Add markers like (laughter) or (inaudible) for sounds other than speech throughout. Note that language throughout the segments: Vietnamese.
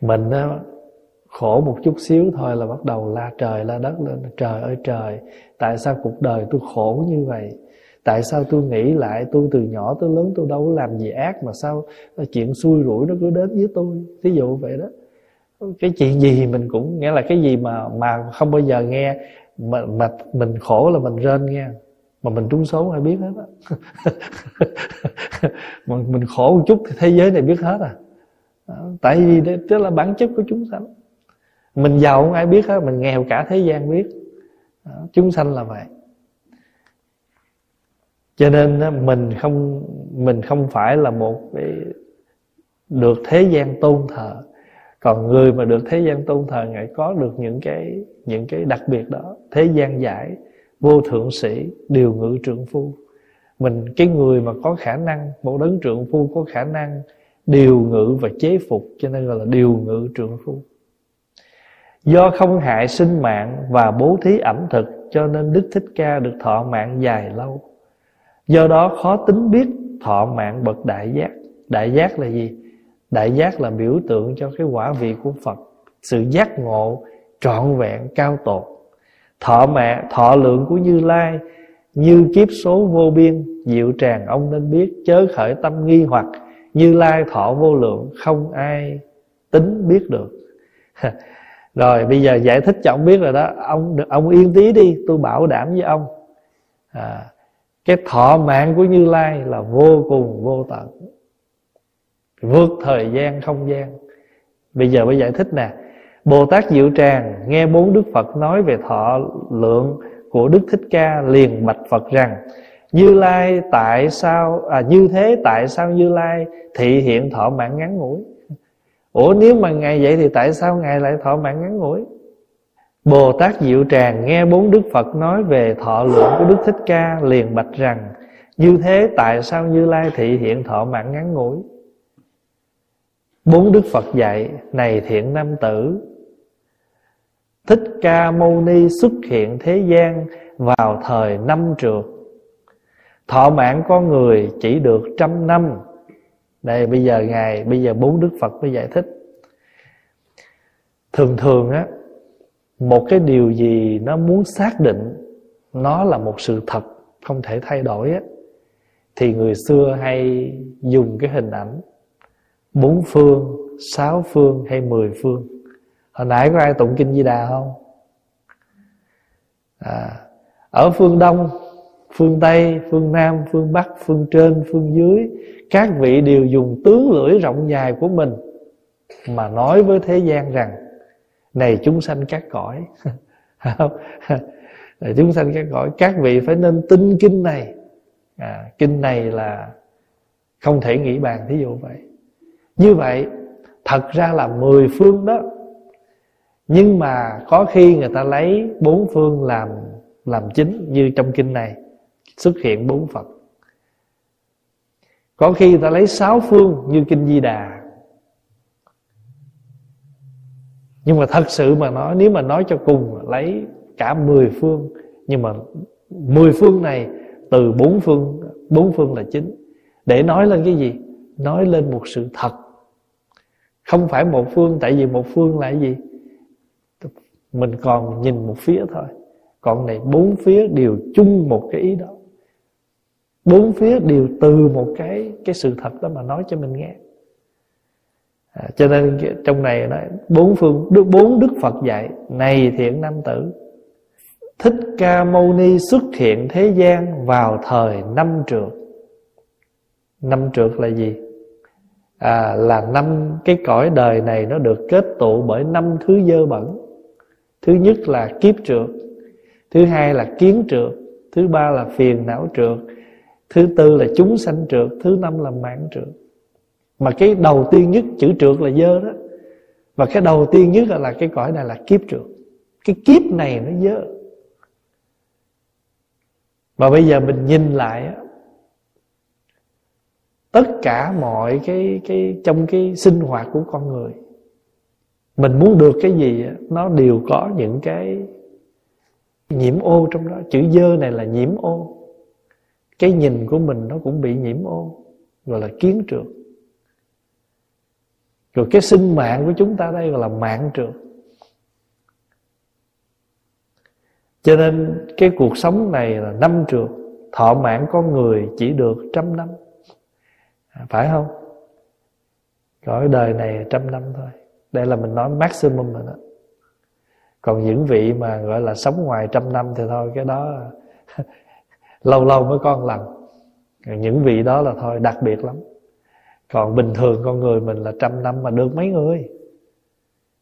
mình á, khổ một chút xíu thôi là bắt đầu la trời la đất lên trời ơi trời tại sao cuộc đời tôi khổ như vậy? Tại sao tôi nghĩ lại tôi từ nhỏ tới lớn tôi đâu có làm gì ác mà sao ờ, chuyện xui rủi nó cứ đến với tôi? Thí dụ vậy đó. Cái chuyện gì mình cũng nghĩa là cái gì mà mà không bao giờ nghe mà, mà mình khổ là mình rên nghe. Mà mình trúng số ai biết hết á. (laughs) Mình, mình khổ một chút thì thế giới này biết hết à. Ờ, tại vì đó là bản chất của chúng sanh. Mình giàu không ai biết hết mình nghèo cả thế gian biết. Đó, chúng sanh là vậy. Cho nên mình không mình không phải là một cái được thế gian tôn thờ. Còn người mà được thế gian tôn thờ ngài có được những cái những cái đặc biệt đó. Thế gian giải vô thượng sĩ điều ngự trượng phu. Mình cái người mà có khả năng một đấng trượng phu có khả năng điều ngự và chế phục cho nên gọi là điều ngự trượng phu. Do không hại sinh mạng và bố thí ẩm thực cho nên đức thích ca được thọ mạng dài lâu. Do đó khó tính biết thọ mạng bậc đại giác. Đại giác là gì? Đại giác là biểu tượng cho cái quả vị của phật. Sự giác ngộ trọn vẹn cao tột. Thọ mạng, thọ lượng của như lai như kiếp số vô biên diệu tràng ông nên biết chớ khởi tâm nghi hoặc như lai thọ vô lượng không ai tính biết được. (laughs) Rồi bây giờ giải thích cho ông biết rồi đó. Ông ông yên tí đi tôi bảo đảm với ông. À, cái thọ mạng của như lai là vô cùng vô tận. Vượt thời gian không gian. Bây giờ mới giải thích nè. Bồ tát diệu tràng nghe bốn đức phật nói về thọ lượng của đức thích ca liền bạch phật rằng như lai tại sao à như thế tại sao như lai thị hiện thọ mạng ngắn ngủi? Ủa, nếu mà ngài vậy thì tại sao ngài lại thọ mạng ngắn ngủi? Bồ Tát Diệu Tràng nghe bốn Đức Phật nói về thọ lượng của Đức Thích Ca liền bạch rằng, Như thế tại sao Như Lai thị hiện thọ mạng ngắn ngủi? Bốn Đức Phật dạy, Này thiện nam tử, Thích Ca Mâu Ni xuất hiện thế gian vào thời năm trượt Thọ mạng con người chỉ được trăm năm. Đây bây giờ Ngài Bây giờ bốn Đức Phật mới giải thích. Thường thường á một cái điều gì nó muốn xác định nó là một sự thật không thể thay đổi á thì người xưa hay dùng cái hình ảnh bốn phương sáu phương hay mười phương. Hồi nãy có ai tụng kinh di đà không? À, ở phương đông phương tây phương nam phương bắc phương trên phương dưới các vị đều dùng tướng lưỡi rộng dài của mình mà nói với thế gian rằng này chúng sanh các cõi (laughs) chúng sanh các cõi các vị phải nên tin kinh này. À, kinh này là không thể nghĩ bàn thí dụ vậy. Như vậy thật ra là mười phương đó. Nhưng mà có khi người ta lấy bốn phương làm làm chính như trong kinh này xuất hiện bốn phật. Có khi người ta lấy sáu phương như kinh di đà. Nhưng mà thật sự mà nói, nếu mà nói cho cùng lấy cả mười phương, nhưng mà mười phương này từ bốn phương bốn phương là chính. Để nói lên cái gì? Nói lên một sự thật. Không phải một phương, tại vì một phương là cái gì? Mình còn nhìn một phía thôi. Còn này bốn phía đều chung một cái ý đó bốn phía đều từ một cái cái sự thật đó mà nói cho mình nghe. À, cho nên trong này nói bốn phương bốn đức Phật dạy này thiện nam tử. Thích ca mâu ni xuất hiện thế gian vào thời năm trượt năm trượt là gì? À, là năm cái cõi đời này nó được kết tụ bởi năm thứ dơ bẩn. Thứ nhất là kiếp trượt thứ hai là kiến trượt thứ ba là phiền não trượt thứ tư là chúng sanh trượt, thứ năm là mạng trượt. Mà cái đầu tiên nhất, chữ trượt là dơ đó. Và cái đầu tiên nhất là cái cõi này là kiếp trượt. Cái kiếp này nó dơ. Và bây giờ mình nhìn lại tất cả mọi cái cái, trong cái sinh hoạt của con người, mình muốn được cái gì nó đều có những cái nhiễm ô trong đó. Chữ dơ này là nhiễm ô cái nhìn của mình nó cũng bị nhiễm ô, gọi là kiến trượt rồi cái sinh mạng của chúng ta đây gọi là mạng trượt cho nên cái cuộc sống này là năm trượt thọ mạng con người chỉ được trăm năm. À, phải không? Cõi đời này trăm năm thôi. Đây là mình nói maximum rồi đó. Còn những vị mà gọi là sống ngoài trăm năm thì thôi, cái đó (laughs) lâu lâu mới có một lần. Những vị đó là thôi, đặc biệt lắm. Còn bình thường con người mình là trăm năm mà được mấy người?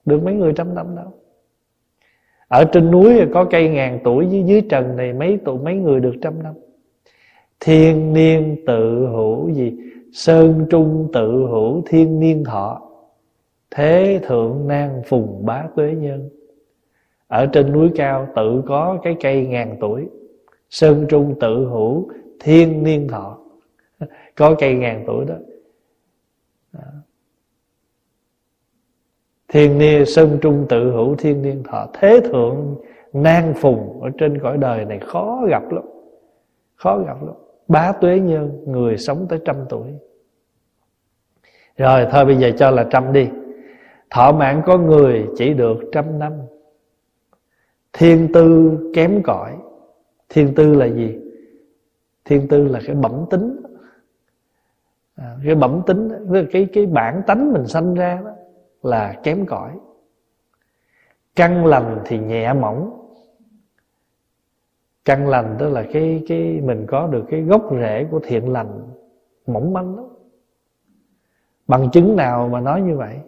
Được mấy người trăm năm đâu? Ở trên núi có cây ngàn tuổi, dưới dưới trần này mấy tụ, mấy người được trăm năm. Thiên niên tự hữu gì? Sơn trung tự hữu, thiên niên thọ. Thế thượng nan phùng bá tuế nhân. Ở trên núi cao tự có cái cây ngàn tuổi sơn trung tự hữu, thiên niên thọ. (laughs) Có cây ngàn tuổi đó. À. Thiên niên sơn trung tự hữu, thiên niên thọ. Thế thượng nan phùng ở trên cõi đời này khó gặp lắm. Khó gặp lắm. Bá tuế nhân người sống tới trăm tuổi. Rồi, thôi bây giờ cho là trăm đi. Thọ mạng có người chỉ được trăm năm. Thiên tư kém cỏi thiên tư là gì? Thiên tư là cái bẩm tính. À, cái bẩm tính cái cái bản tánh mình sanh ra đó là kém cỏi. Căn lành thì nhẹ mỏng. Căn lành tức là cái cái mình có được cái gốc rễ của thiện lành mỏng manh đó. Bằng chứng nào mà nói như vậy?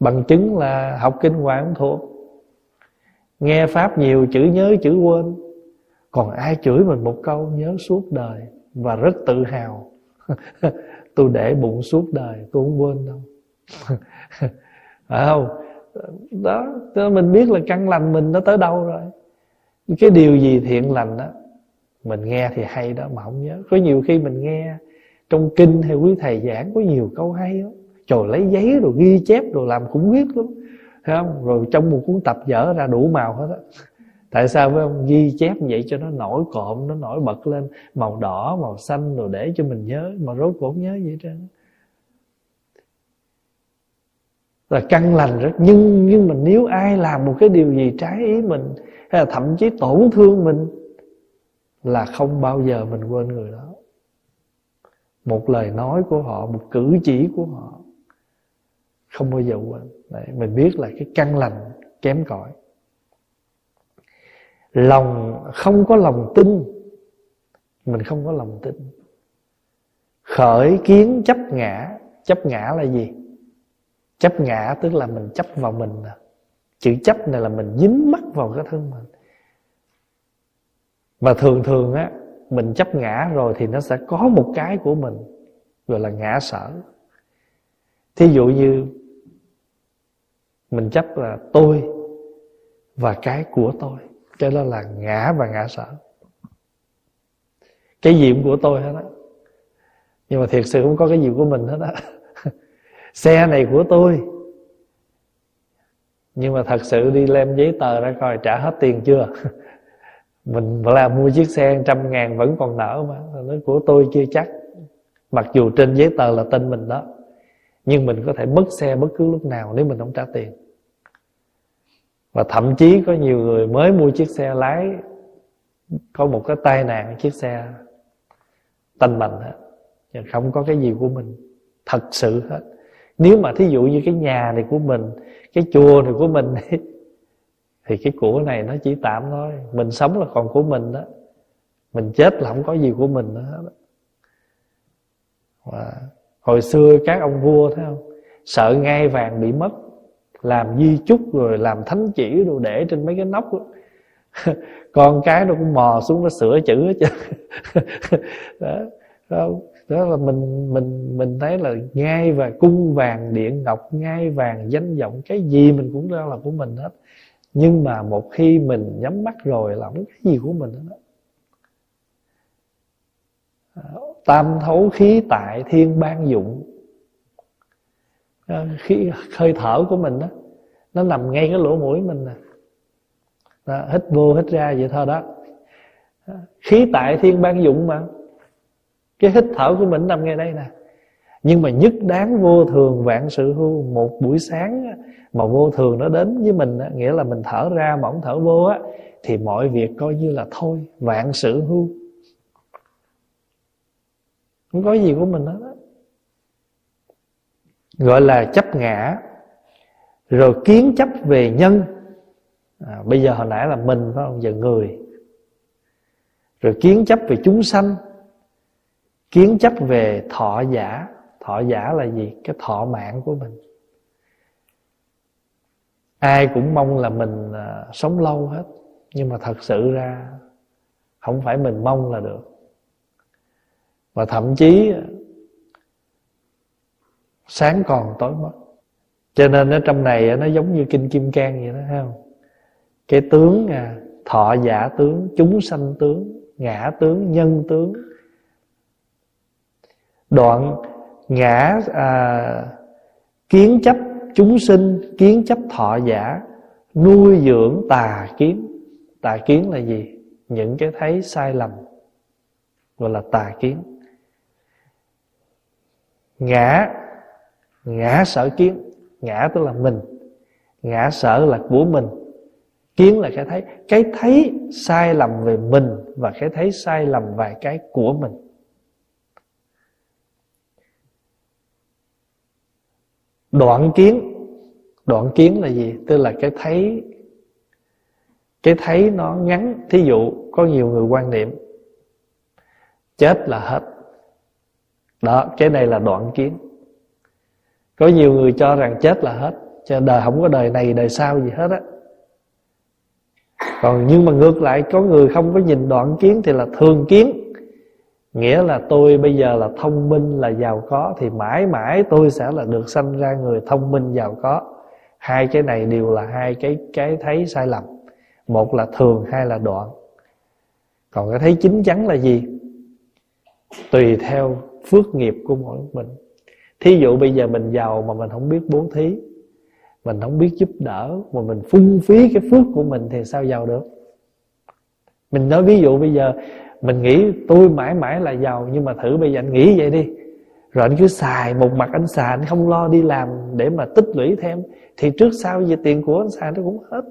Bằng chứng là học kinh hoài không thuộc. Nghe pháp nhiều chữ nhớ chữ quên còn ai chửi mình một câu, nhớ suốt đời và rất tự hào. (laughs) Tôi để bụng suốt đời, tôi không quên đâu. (laughs) Phải không? Đó mình biết là căn lành mình nó tới đâu rồi. Cái điều gì thiện lành đó mình nghe thì hay đó mà không nhớ. Có nhiều khi mình nghe trong kinh hay quý thầy giảng có nhiều câu hay lắm. Trời lấy giấy rồi ghi chép rồi làm khủng khiếp lắm. Thấy không? Rồi trong một cuốn tập dở ra đủ màu hết á tại sao với ông ghi chép vậy cho nó nổi cộm nó nổi bật lên màu đỏ màu xanh rồi để cho mình nhớ mà rốt cuộc nhớ vậy trơn. Là căn lành rất nhưng nhưng mà nếu ai làm một cái điều gì trái ý mình hay là thậm chí tổn thương mình là không bao giờ mình quên người đó. Một lời nói của họ một cử chỉ của họ không bao giờ quên. Đấy, mình biết là cái căn lành kém cỏi lòng không có lòng tin, mình không có lòng tin. Khởi kiến chấp ngã chấp ngã là gì? Chấp ngã tức là mình chấp vào mình chữ chấp này là mình dính mắc vào cái thân mình. Và thường thường á, mình chấp ngã rồi thì nó sẽ có một cái của mình, gọi là ngã sở. Thí dụ như mình chấp là tôi và cái của tôi cái đó là ngã và ngã sở cái gì cũng của tôi hết á. Nhưng mà thiệt sự không có cái gì của mình hết á. (laughs) Xe này của tôi. Nhưng mà thật sự đi lem giấy tờ ra coi trả hết tiền chưa? (laughs) Mình là mua chiếc xe trăm ngàn vẫn còn nợ mà. Nó của tôi chưa chắc. Mặc dù trên giấy tờ là tên mình đó. Nhưng mình có thể mất xe bất cứ lúc nào nếu mình không trả tiền và thậm chí có nhiều người mới mua chiếc xe lái, có một cái tai nạn chiếc xe tanh bành hết không có cái gì của mình. Thật sự hết. Nếu mà thí dụ như cái nhà này của mình, cái chùa này của mình (laughs) thì cái của này nó chỉ tạm thôi. Mình sống là còn của mình đó. Mình chết là không có gì của mình nữa hết. Và hồi xưa các ông vua thấy không? Sợ ngai vàng bị mất làm di chúc rồi làm thánh chỉ đồ để trên mấy cái nóc đó. (laughs) con cái nó cũng mò xuống nó sửa chữ hết trơn. (laughs) Đó, đó đó là mình mình mình thấy là ngai và cung vàng điện ngọc ngai vàng danh vọng cái gì mình cũng ra là của mình hết. Nhưng mà một khi mình nhắm mắt rồi là không cái gì của mình hết tam thấu khí tại thiên ban dụng Ờ, khí hơi thở của mình đó nó nằm ngay cái lỗ mũi mình nè. Đó, hít vô hít ra vậy thôi đó. Ờ, khí tại thiên ban dụng mà. Cái hít thở của mình nằm ngay đây nè. Nhưng mà nhất đáng vô thường vạn sự hưu một buổi sáng mà vô thường nó đến với mình nghĩa là mình thở ra mà thở vô á thì mọi việc coi như là thôi vạn sự hưu không có gì của mình hết đó gọi là chấp ngã rồi kiến chấp về nhân. À, bây giờ hồi nãy là mình phải không? Giờ người. Rồi kiến chấp về chúng sanh kiến chấp về thọ giả. Thọ giả là gì? Cái thọ mạng của mình. Ai cũng mong là mình à, sống lâu hết. Nhưng mà thật sự ra không phải mình mong là được. Và thậm chí sáng còn tối mất. Cho nên ở trong này nó giống như kinh kim cang vậy đó thấy không? Cái tướng à, thọ giả tướng chúng sanh tướng ngã tướng nhân tướng. Đoạn ngã à, kiến chấp chúng sinh kiến chấp thọ giả nuôi dưỡng tà kiến. Tà kiến là gì? Những cái thấy sai lầm gọi là tà kiến. Ngã ngã sở kiến, ngã tức là mình. Ngã sở là của mình. Kiến là cái thấy cái thấy sai lầm về mình và cái thấy sai lầm về cái của mình. Đoạn kiến đoạn kiến là gì? Tức là cái thấy cái thấy nó ngắn. Thí dụ, có nhiều người quan niệm, chết là hết. Đó, cái này là đoạn kiến có nhiều người cho rằng chết là hết, cho đời không có đời này, đời sau gì hết á. Còn nhưng mà ngược lại, có người không có nhìn đoạn kiến thì là thường kiến. Nghĩa là tôi bây giờ là thông minh, là giàu có, thì mãi mãi tôi sẽ là được sanh ra người thông minh, giàu có. Hai cái này đều là hai cái cái thấy sai lầm. Một là thường, hai là đoạn. Còn cái thấy chính chắn là gì? Tùy theo phước nghiệp của mỗi mình thí dụ bây giờ mình giàu mà mình không biết bố thí, mình không biết giúp đỡ, mà mình phung phí cái phước của mình thì sao giàu được? Mình nói ví dụ bây giờ, mình nghĩ tôi mãi mãi là giàu, nhưng mà thử bây giờ anh nghĩ vậy đi. Rồi anh cứ xài một mặt anh xài, anh không lo đi làm để mà tích lũy thêm, thì trước sau gì tiền của anh xài nó cũng hết.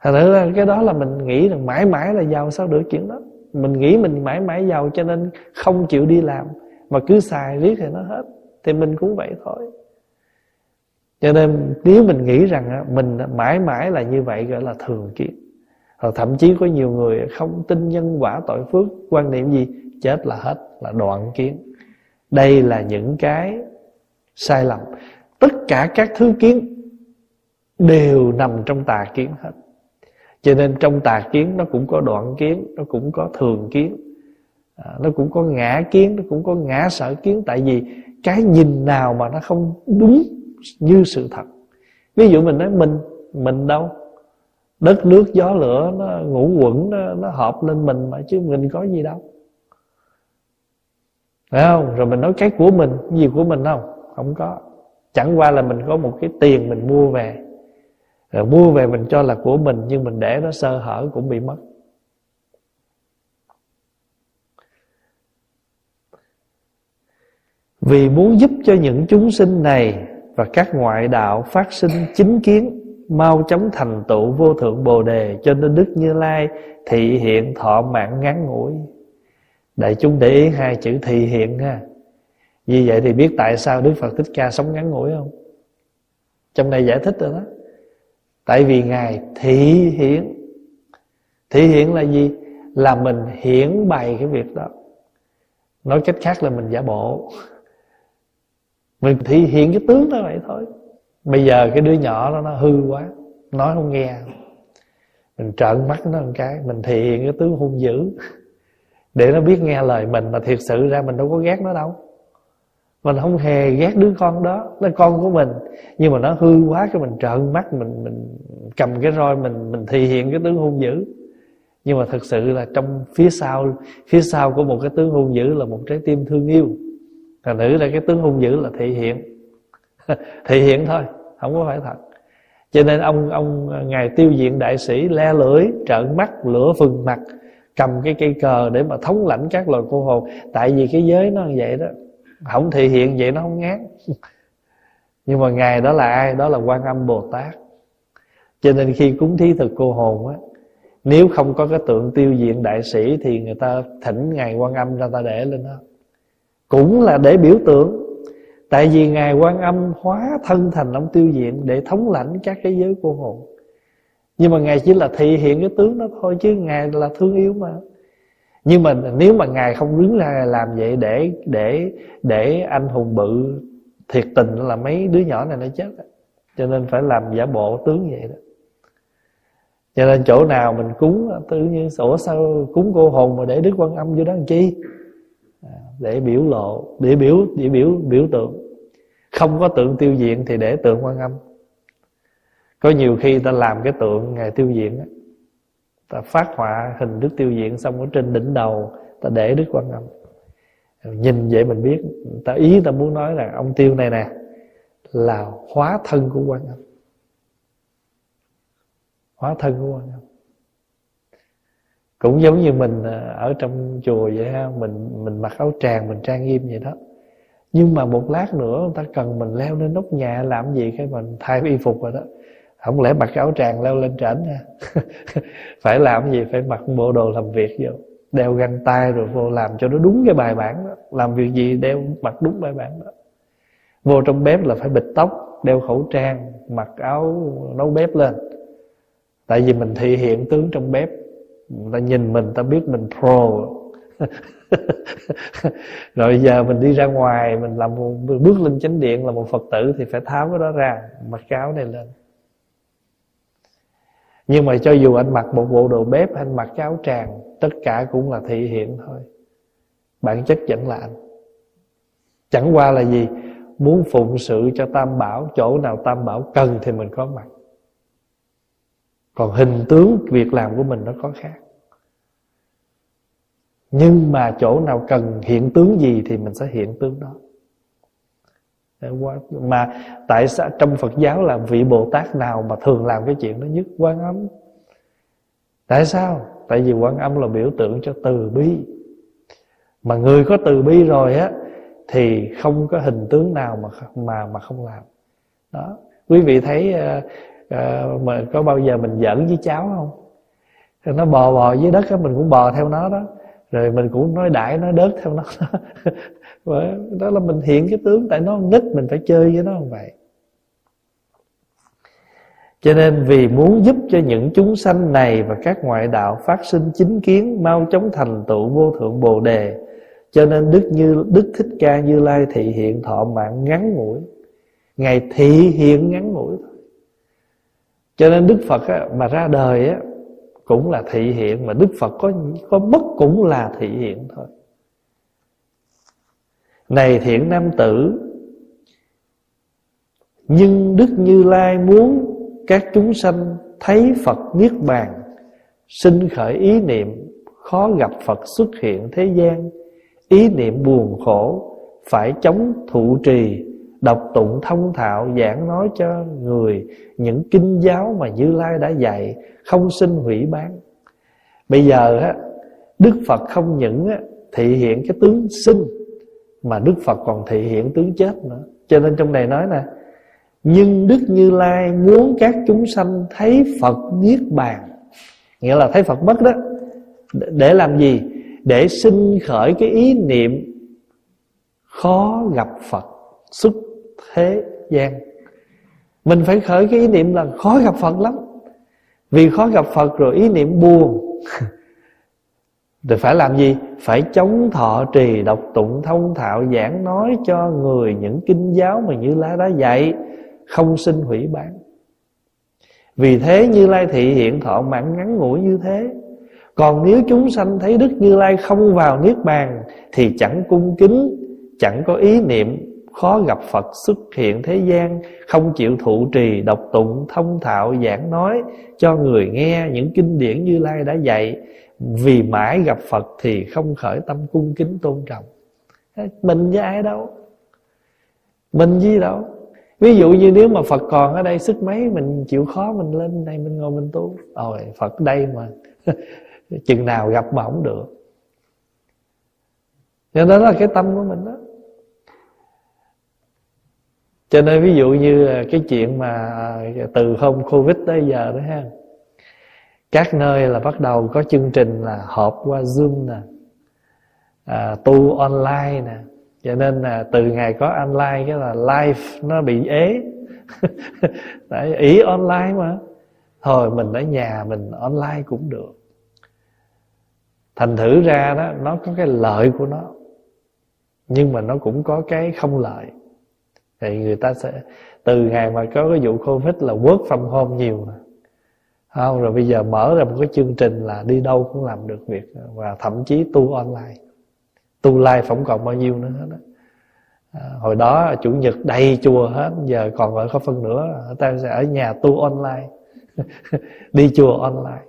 Thành ra cái đó là mình nghĩ rằng mãi mãi là giàu sao được chuyện đó. Mình nghĩ mình mãi mãi giàu cho nên không chịu đi làm mà cứ xài riết thì nó hết. Thì mình cũng vậy thôi. Cho nên nếu mình nghĩ rằng mình mãi mãi là như vậy gọi là thường kiến hoặc thậm chí có nhiều người không tin nhân quả tội phước, quan niệm gì, chết là hết, là đoạn kiến đây là những cái sai lầm. Tất cả các thứ kiến đều nằm trong tà kiến hết. Cho nên trong tà kiến nó cũng có đoạn kiến, nó cũng có thường kiến à, nó cũng có ngã kiến nó cũng có ngã sở kiến tại vì cái nhìn nào mà nó không đúng như sự thật. Ví dụ mình nói mình mình đâu? Đất nước gió lửa nó ngủ quẩn nó, nó hợp lên mình mà chứ mình có gì đâu. Phải không? Rồi mình nói cái của mình cái gì của mình không không có. Chẳng qua là mình có một cái tiền mình mua về. Rồi mua về mình cho là của mình nhưng mình để nó sơ hở cũng bị mất. Vì muốn giúp cho những chúng sinh này và các ngoại đạo phát sinh chính kiến, mau chóng thành tựu vô thượng bồ đề cho nên đức như lai thị hiện thọ mạng ngắn ngủi. Đại chúng để ý hai chữ thị hiện ha. Vì vậy thì biết tại sao đức phật thích ca sống ngắn ngủi không? Trong này giải thích rồi đó. Tại vì ngài thị hiện. Thị hiện là gì? Là mình hiển bày cái việc đó. Nói cách khác là mình giả bộ mình thể hiện cái tướng đó vậy thôi. Bây giờ cái đứa nhỏ đó nó hư quá, nói không nghe. Mình trợn mắt nó một cái, mình thể hiện cái tướng hung dữ. Để nó biết nghe lời mình mà thiệt sự ra mình đâu có ghét nó đâu. Mình không hề ghét đứa con đó nó con của mình. Nhưng mà nó hư quá cái mình trợn mắt, mình mình cầm cái roi mình mình thể hiện cái tướng hung dữ. Nhưng mà thực sự là trong phía sau phía sau của một cái tướng hung dữ là một trái tim thương yêu thành nữ là cái tướng hung dữ là thị hiện. (laughs) Thị hiện thôi, không có phải thật. Cho nên ông ông à, ngài tiêu diện đại sĩ le lưỡi, trợn mắt, lửa phừng mặt, cầm cái cây cờ để mà thống lãnh các loài cô hồn. Tại vì cái giới nó như vậy đó, không thị hiện vậy nó không ngán. (laughs) Nhưng mà ngài đó là ai? Đó là quan âm bồ tát. Cho nên khi cúng thí thực cô hồn á, nếu không có cái tượng tiêu diện đại sĩ thì người ta thỉnh ngài quan âm ra ta để lên đó cũng là để biểu tượng. Tại vì ngài quan âm hóa thân thành ông tiêu diện để thống lãnh các cái giới cô hồn nhưng mà ngài chỉ là thị hiện cái tướng đó thôi, chứ ngài là thương yêu mà. Nhưng mà nếu mà ngài không đứng ra làm vậy để để để anh hùng bự thiệt tình là mấy đứa nhỏ này nó chết cho nên phải làm giả bộ tướng vậy đó. Cho nên chỗ nào mình cúng tự nhiên sổ sao cúng cô hồn mà để đức quan âm vô đó làm chi? Để biểu lộ, để biểu để biểu biểu tượng. Không có tượng tiêu diện thì để tượng quan âm. Có nhiều khi ta làm cái tượng ngày tiêu diện ta phát họa hình đức tiêu diện xong ở trên đỉnh đầu, ta để đức quan âm. Nhìn vậy mình biết, ta ý ta muốn nói là ông tiêu này nè, là hóa thân của quan âm. Hóa thân của quan âm cũng giống như mình à, ở trong chùa vậy ha, mình mình mặc áo tràng, mình trang nghiêm vậy đó. Nhưng mà một lát nữa, người ta cần mình leo lên nóc nhà làm gì cái mình thay y phục rồi đó. Không lẽ mặc áo tràng leo lên trển ha (laughs) phải làm gì? Phải mặc bộ đồ làm việc vô. Đeo găng tay rồi vô làm cho nó đúng cái bài bản đó. Làm việc gì đeo mặc đúng bài bản đó. Vô trong bếp là phải bịt tóc, đeo khẩu trang, mặc áo, nấu bếp lên. Tại vì mình thể hiện tướng trong bếp ta nhìn mình ta biết mình pro. (laughs) Rồi giờ mình đi ra ngoài, mình làm một bước lên chánh điện là một phật tử thì phải tháo cái đó ra, mặc cái áo này lên. Nhưng mà cho dù anh mặc một bộ đồ bếp, anh mặc cái áo tràng, tất cả cũng là thị hiện thôi. Bản chất vẫn là anh. Chẳng qua là gì? Muốn phụng sự cho tam bảo, chỗ nào tam bảo cần thì mình có mặt. Còn hình tướng việc làm của mình nó có khác nhưng mà chỗ nào cần hiện tướng gì thì mình sẽ hiện tướng đó. Mà tại sao trong Phật giáo là vị Bồ Tát nào mà thường làm cái chuyện đó nhất? Quan âm. Tại sao? Tại vì quan âm là biểu tượng cho từ bi. Mà người có từ bi rồi á thì không có hình tướng nào mà mà mà không làm. Đó. Quý vị thấy uh, uh, mà có bao giờ mình giỡn với cháu không? Nó bò bò dưới đất á mình cũng bò theo nó đó rồi mình cũng nói đại nói đớt theo nó. (laughs) Đó là mình hiện cái tướng tại nó nít mình phải chơi với nó không vậy? Cho nên vì muốn giúp cho những chúng sanh này và các ngoại đạo phát sinh chính kiến mau chóng thành tựu vô thượng bồ đề cho nên đức như đức thích ca như lai thị hiện thọ mạng ngắn ngủi. Ngày thị hiện ngắn ngủi thôi. Cho nên đức phật á, mà ra đời á cũng là thị hiện mà đức phật có có mất cũng là thị hiện thôi. Này thiện nam tử, nhưng đức như lai muốn các chúng sanh thấy phật niết bàn sinh khởi ý niệm khó gặp phật xuất hiện thế gian. Ý niệm buồn khổ phải chống thụ trì đọc tụng thông thạo giảng nói cho người những kinh giáo mà Như Lai đã dạy không sinh hủy bán. Bây giờ á Đức Phật không những á, thị hiện cái tướng sinh mà Đức Phật còn thị hiện tướng chết nữa. Cho nên trong này nói nè, nhưng Đức Như Lai muốn các chúng sanh thấy Phật niết bàn, nghĩa là thấy Phật mất đó. Để làm gì? Để sinh khởi cái ý niệm khó gặp Phật xuất thế gian. Mình phải khởi cái ý niệm là khó gặp Phật lắm. Vì khó gặp Phật rồi ý niệm buồn. (laughs) Rồi phải làm gì? Phải chống thọ trì đọc tụng, thông thạo, giảng nói cho người những kinh giáo mà Như Lai đã dạy, Không sinh hủy bán. Vì thế Như Lai thị hiện thọ mạng ngắn ngủi như thế. Còn nếu chúng sanh thấy Đức Như Lai không vào Niết Bàn, Thì chẳng cung kính, Chẳng có ý niệm khó gặp Phật xuất hiện thế gian, không chịu thụ trì, độc tụng, thông thạo, giảng nói cho người nghe những kinh điển Như Lai đã dạy. Vì mãi gặp Phật thì không khởi tâm cung kính tôn trọng. Mình với ai đâu? Mình gì đâu? Ví dụ như nếu mà Phật còn ở đây sức mấy Mình chịu khó mình lên đây mình ngồi mình tu Ôi Phật đây mà (laughs) Chừng nào gặp mà không được Cho nên đó là cái tâm của mình đó cho nên ví dụ như cái chuyện mà à, từ hôm covid tới giờ đó ha các nơi là bắt đầu có chương trình là họp qua zoom nè à, tu online nè. Cho nên là từ ngày có online cái là live nó bị ế. (laughs) Đấy, ý online mà. Thôi mình ở nhà mình online cũng được. Thành thử ra đó nó có cái lợi của nó nhưng mà nó cũng có cái không lợi thì người ta sẽ từ ngày mà có cái vụ covid là work from home nhiều không? Rồi bây giờ mở ra một cái chương trình là đi đâu cũng làm được việc và thậm chí tu online. Tu live không còn bao nhiêu nữa hết đó. À, hồi đó chủ nhật đầy chùa hết giờ còn ở có phân nữa ta sẽ ở nhà tu online. (laughs) Đi chùa online.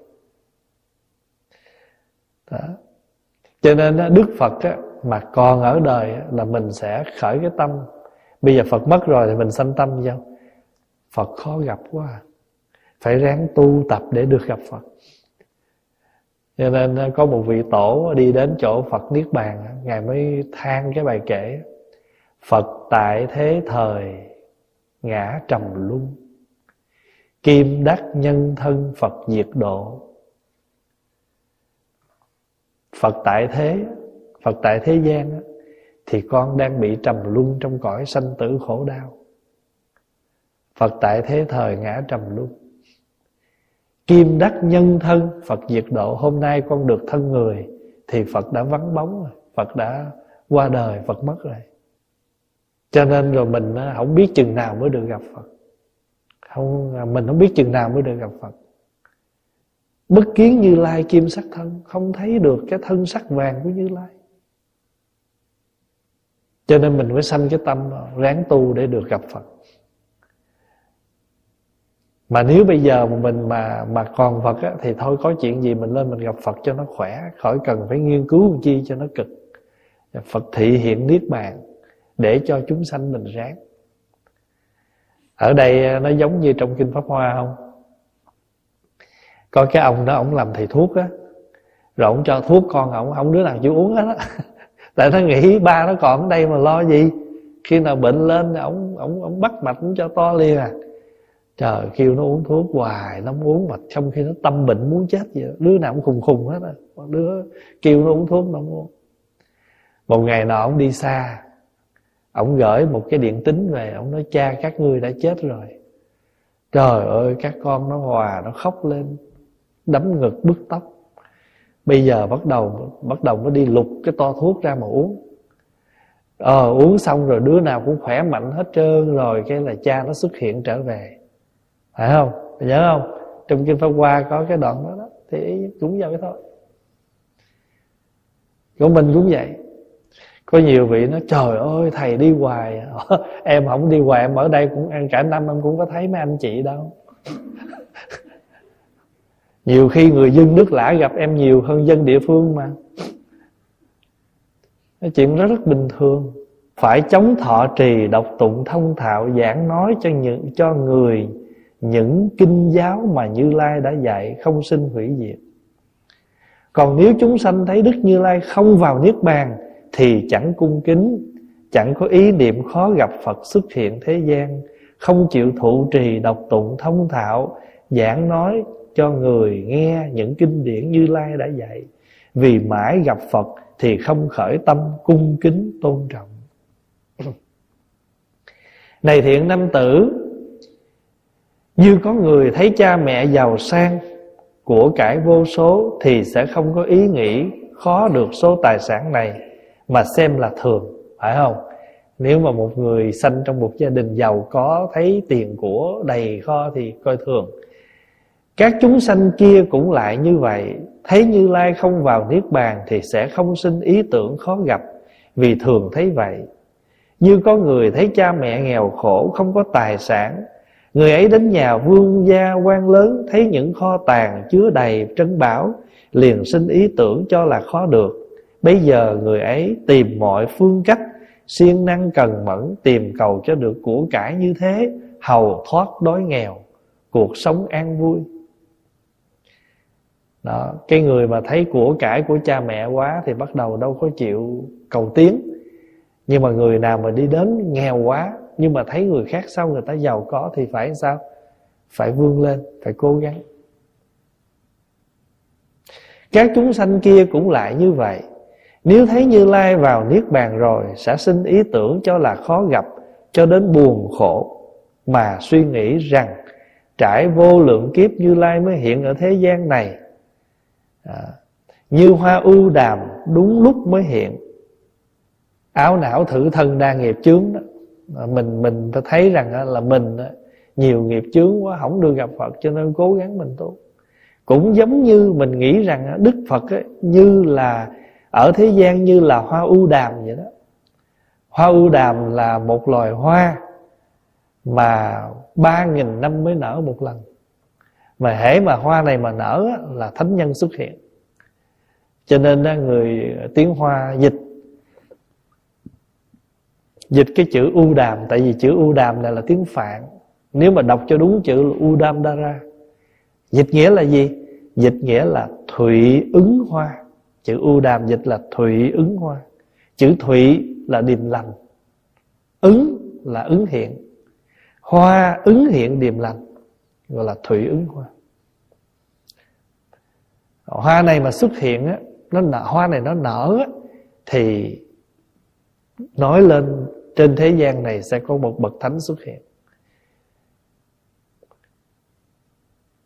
Đó. cho nên đức phật á, mà còn ở đời á, là mình sẽ khởi cái tâm bây giờ phật mất rồi thì mình sanh tâm sao phật khó gặp quá à. phải ráng tu tập để được gặp phật. Cho nên à, có một vị tổ đi đến chỗ phật niết bàn ngài mới than cái bài kể, phật tại thế thời ngã trầm luân, kim đắc nhân thân phật diệt độ. Phật tại thế, phật tại thế gian thì con đang bị trầm luân trong cõi sanh tử khổ đau. Phật tại thế thời ngã trầm luân. Kim đắc nhân thân, phật diệt độ, hôm nay con được thân người, thì phật đã vắng bóng rồi, phật đã qua đời, phật mất rồi. Cho nên rồi mình à, không biết chừng nào mới được gặp phật. Không à, mình không biết chừng nào mới được gặp phật. Bất kiến như lai kim sắc thân, không thấy được cái thân sắc vàng của như lai cho nên mình phải sanh cái tâm ráng tu để được gặp phật. Mà nếu bây giờ mà mình mà mà còn Phật á, thì thôi có chuyện gì mình lên mình gặp Phật cho nó khỏe khỏi cần phải nghiên cứu chi cho nó cực. Phật thị hiện niết bàn để cho chúng sanh mình ráng. Ở đây nó giống như trong kinh pháp hoa không? Có cái ông đó ông làm thầy thuốc á. Rồi ông cho thuốc con ông ông đứa nào chịu uống hết á. (laughs) tại nó nghĩ ba nó còn ở đây mà lo gì? Khi nào bệnh lên ông ông ông bắt mạch cho to liền à. Trời, kêu nó uống thuốc hoài, nó uống mạch, trong khi nó tâm bệnh muốn chết vậy đứa nào cũng khùng khùng hết á. Đứa kêu nó uống thuốc nó không uống. Một ngày nọ ông đi xa ông gửi một cái điện tín về ông nói, cha, các ngươi đã chết rồi. Trời ơi, các con nó hòa, nó khóc lên, đấm ngực, bứt tóc bây giờ bắt đầu bắt đầu mới đi lục cái to thuốc ra mà uống. Ờ uống xong rồi đứa nào cũng khỏe mạnh hết trơn rồi cái là cha nó xuất hiện trở về. Phải không? Mày nhớ không? Trong kinh pháp hoa có cái đoạn đó, đó thì cũng vậy thôi. Của mình cũng vậy. Có nhiều vị nói trời ơi thầy đi hoài à. (laughs) em không đi hoài em ở đây cũng ăn cả năm em cũng có thấy mấy anh chị đâu nhiều khi người dân nước lã gặp em nhiều hơn dân địa phương mà cái chuyện đó rất bình thường phải chống thọ trì đọc tụng thông thạo giảng nói cho những cho người những kinh giáo mà Như Lai đã dạy không sinh hủy diệt. Còn nếu chúng sanh thấy Đức Như Lai không vào Niết Bàn thì chẳng cung kính, chẳng có ý niệm khó gặp Phật xuất hiện thế gian, không chịu thụ trì đọc tụng thông thạo, giảng nói cho người nghe những kinh điển Như Lai đã dạy. Vì mãi gặp Phật thì không khởi tâm cung kính tôn trọng. (clears throat) Này thiện nam tử, như có người thấy cha mẹ giàu sang Của cải vô số Thì sẽ không có ý nghĩ Khó được số tài sản này, Mà xem là thường, Phải không Nếu mà một người sanh trong một gia đình giàu có, Thấy tiền của đầy kho Thì coi thường các chúng sanh kia cũng lại như vậy. Thấy Như Lai không vào Niết Bàn Thì sẽ không sinh ý tưởng khó gặp, Vì thường thấy vậy. Như có người thấy cha mẹ nghèo khổ Không có tài sản, Người ấy đến nhà vương gia quan lớn Thấy những kho tàng chứa đầy trấn bảo, Liền sinh ý tưởng cho là khó được. Bây giờ người ấy tìm mọi phương cách, siêng năng cần mẫn, Tìm cầu cho được của cải như thế, Hầu thoát đói nghèo, Cuộc sống an vui đó, Cái người mà thấy của cải của cha mẹ quá Thì bắt đầu đâu có chịu cầu tiến. Nhưng mà người nào mà đi đến nghèo quá nhưng mà thấy người khác sau người ta giàu có thì phải sao? Phải vươn lên phải cố gắng. Các chúng sanh kia cũng lại như vậy. Nếu thấy như lai vào niết bàn rồi sẽ sinh ý tưởng cho là khó gặp cho đến buồn khổ mà suy nghĩ rằng trải vô lượng kiếp như lai mới hiện ở thế gian này à, như hoa ưu đàm đúng lúc mới hiện. Áo não thử thân đa nghiệp chướng đó. À, mình mình thấy rằng là mình nhiều nghiệp chướng quá không được gặp Phật cho nên cố gắng mình tu. Cũng giống như mình nghĩ rằng Đức Phật như là ở thế gian như là hoa ưu đàm vậy đó. Hoa ưu đàm là một loài hoa mà ba nghìn năm mới nở một lần mà hễ mà hoa này mà nở là thánh nhân xuất hiện. Cho nên người tiếng hoa dịch dịch cái chữ u đàm, tại vì chữ u đàm này là tiếng phạn. Nếu mà đọc cho đúng chữ là u đam ra, dịch nghĩa là gì? Dịch nghĩa là thủy ứng hoa. Chữ u đàm dịch là thủy ứng hoa. Chữ thủy là điềm lành. Ứng là ứng hiện. Hoa ứng hiện điềm lành gọi là thủy ứng hoa. Hoa này mà xuất hiện á nó nở, hoa này nó nở á, thì nói lên trên thế gian này sẽ có một bậc thánh xuất hiện.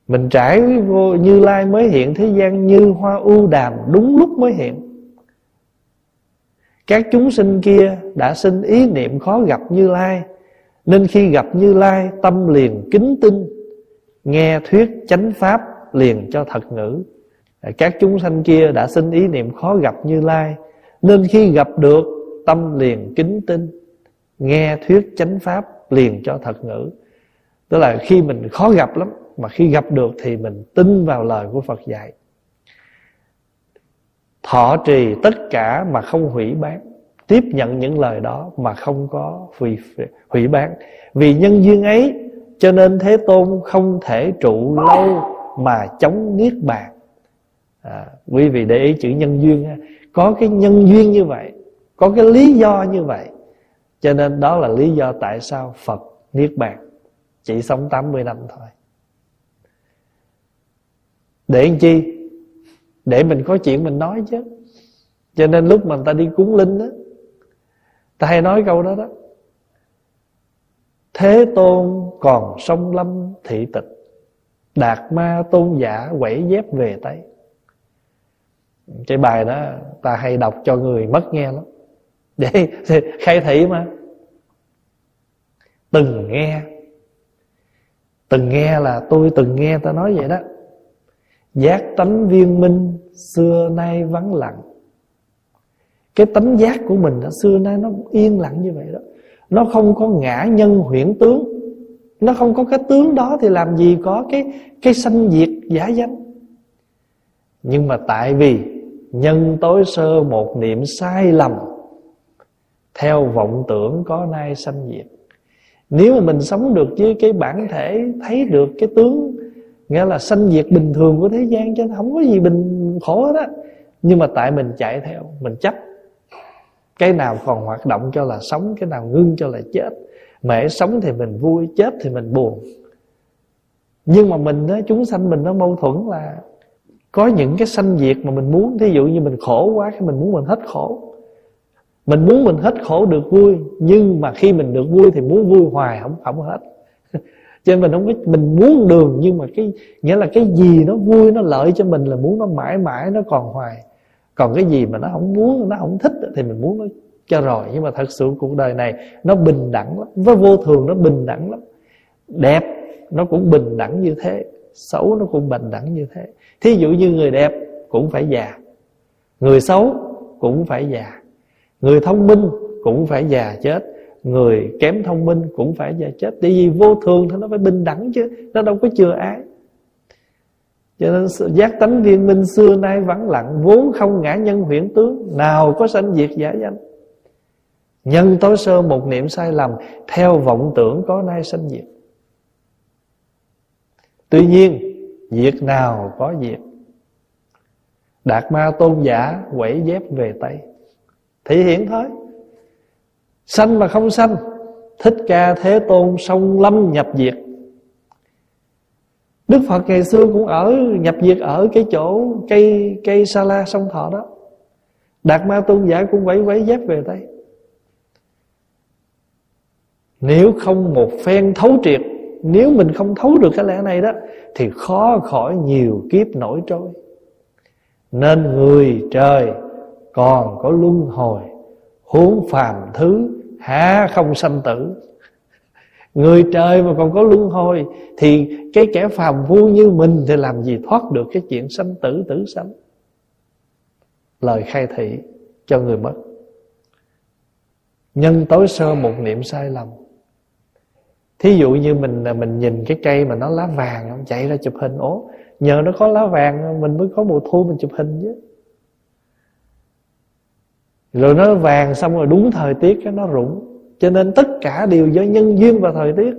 Mình trải vô Như Lai mới hiện thế gian như hoa ưu đàm đúng lúc mới hiện. Các chúng sinh kia đã sinh ý niệm khó gặp Như Lai Nên khi gặp Như Lai tâm liền kính tinh Nghe thuyết chánh pháp liền cho thật ngữ. Các chúng sanh kia đã sinh ý niệm khó gặp Như Lai Nên khi gặp được tâm liền kính tinh Nghe thuyết chánh pháp liền cho thật ngữ. Tức là khi mình khó gặp lắm mà khi gặp được thì mình tin vào lời của Phật dạy. Thọ trì tất cả mà không hủy bán tiếp nhận những lời đó mà không có hủy, hủy bán. Vì nhân duyên ấy cho nên thế tôn không thể trụ lâu mà chống niết bàn. À, quý vị để ý chữ nhân duyên có cái nhân duyên như vậy có cái lý do như vậy. Cho nên đó là lý do tại sao Phật niết bàn chỉ sống 80 năm thôi. Để làm chi? Để mình có chuyện mình nói chứ. Cho nên lúc mà người ta đi cúng linh đó ta hay nói câu đó đó thế tôn còn sông lâm thị tịch đạt ma tôn giả quẩy dép về tay cái bài đó ta hay đọc cho người mất nghe lắm. (laughs) Để khai thị mà. Từng nghe. Từng nghe là tôi từng nghe ta nói vậy đó. Giác tánh viên minh Xưa nay vắng lặng. Cái tánh giác của mình đó, Xưa nay nó yên lặng như vậy đó. Nó không có ngã nhân huyễn tướng. Nó không có cái tướng đó Thì làm gì có cái cái sanh diệt giả danh. Nhưng mà tại vì Nhân tối sơ một niệm sai lầm, Theo vọng tưởng có nay sanh diệt. Nếu mà mình sống được với cái bản thể, Thấy được cái tướng, Nghĩa là sanh diệt bình thường của thế gian Cho nên không có gì bình khổ hết á. Nhưng mà tại mình chạy theo, Mình chấp. Cái nào còn hoạt động cho là sống Cái nào ngưng cho là chết. Mẹ sống thì mình vui Chết thì mình buồn. Nhưng mà mình đó, chúng sanh mình nó mâu thuẫn là Có những cái sanh diệt mà mình muốn. Thí dụ như mình khổ quá Cái mình muốn mình hết khổ. Mình muốn mình hết khổ được vui Nhưng mà khi mình được vui Thì muốn vui hoài không không hết. (laughs) Cho nên mình không có mình muốn đường nhưng mà cái nghĩa là cái gì nó vui nó lợi cho mình là muốn nó mãi mãi nó còn hoài còn cái gì mà nó không muốn, nó không thích thì mình muốn nó cho rồi. Nhưng mà thật sự cuộc đời này nó bình đẳng lắm, với vô thường nó bình đẳng lắm. Đẹp, nó cũng bình đẳng như thế. Xấu, nó cũng bình đẳng như thế. Thí dụ như người đẹp cũng phải già. Người xấu cũng phải già. Người thông minh cũng phải già chết. Người kém thông minh cũng phải già chết. Tại vì vô thường thì nó phải bình đẳng chứ, nó đâu có chừa ai cho nên giác tánh viên minh xưa nay vắng lặng, vốn không ngã nhân huyễn tướng, nào có sanh diệt giả danh. Nhân tối sơ một niệm sai lầm, theo vọng tưởng có nay sanh diệt. Tuy nhiên, diệt nào có diệt. Đạt ma tôn giả quẩy dép về tây. Thể hiện thôi. Sanh mà không sanh, thích ca thế tôn sông lâm nhập diệt đức phật ngày xưa cũng ở, nhập diệt ở cái chỗ cây cây sa la sông thọ đó. Đạt ma tôn giả cũng vẫy vẫy dép về đây. Nếu không một phen thấu triệt, nếu mình không thấu được cái lẽ này đó, thì khó khỏi nhiều kiếp nổi trôi. Nên người trời còn có luân hồi, huống phàm thứ há không sanh tử người trời mà còn có luân hồi, thì cái kẻ phàm phu như mình thì làm gì thoát được cái chuyện sanh tử tử sanh? Lời khai thị cho người mất. Nhân tối sơ một niệm sai lầm. Thí dụ như mình mình nhìn cái cây mà nó lá vàng chạy ra chụp hình, ố, nhờ nó có lá vàng, mình mới có mùa thu mình chụp hình chứ. Rồi nó vàng xong rồi đúng thời tiết, cái nó rụng cho nên tất cả đều do nhân duyên và thời tiết.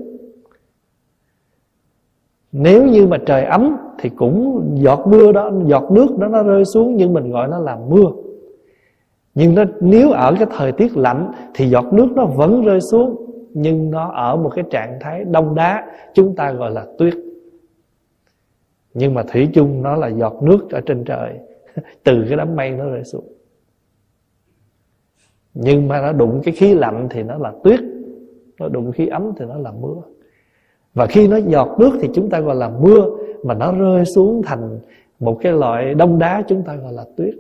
Nếu như mà trời ấm thì cũng giọt mưa đó, giọt nước đó nó rơi xuống, nhưng mình gọi nó là mưa. Nhưng nó, nếu ở cái thời tiết lạnh thì giọt nước nó vẫn rơi xuống, nhưng nó ở một cái trạng thái đông đá, chúng ta gọi là tuyết. Nhưng mà thủy chung nó là giọt nước ở trên trời, (laughs) từ cái đám mây nó rơi xuống nhưng mà nó đụng cái khí lạnh thì nó là tuyết, nó đụng khí ấm thì nó là mưa. Và khi nó giọt nước thì chúng ta gọi là mưa, mà nó rơi xuống thành một cái loại đông đá chúng ta gọi là tuyết.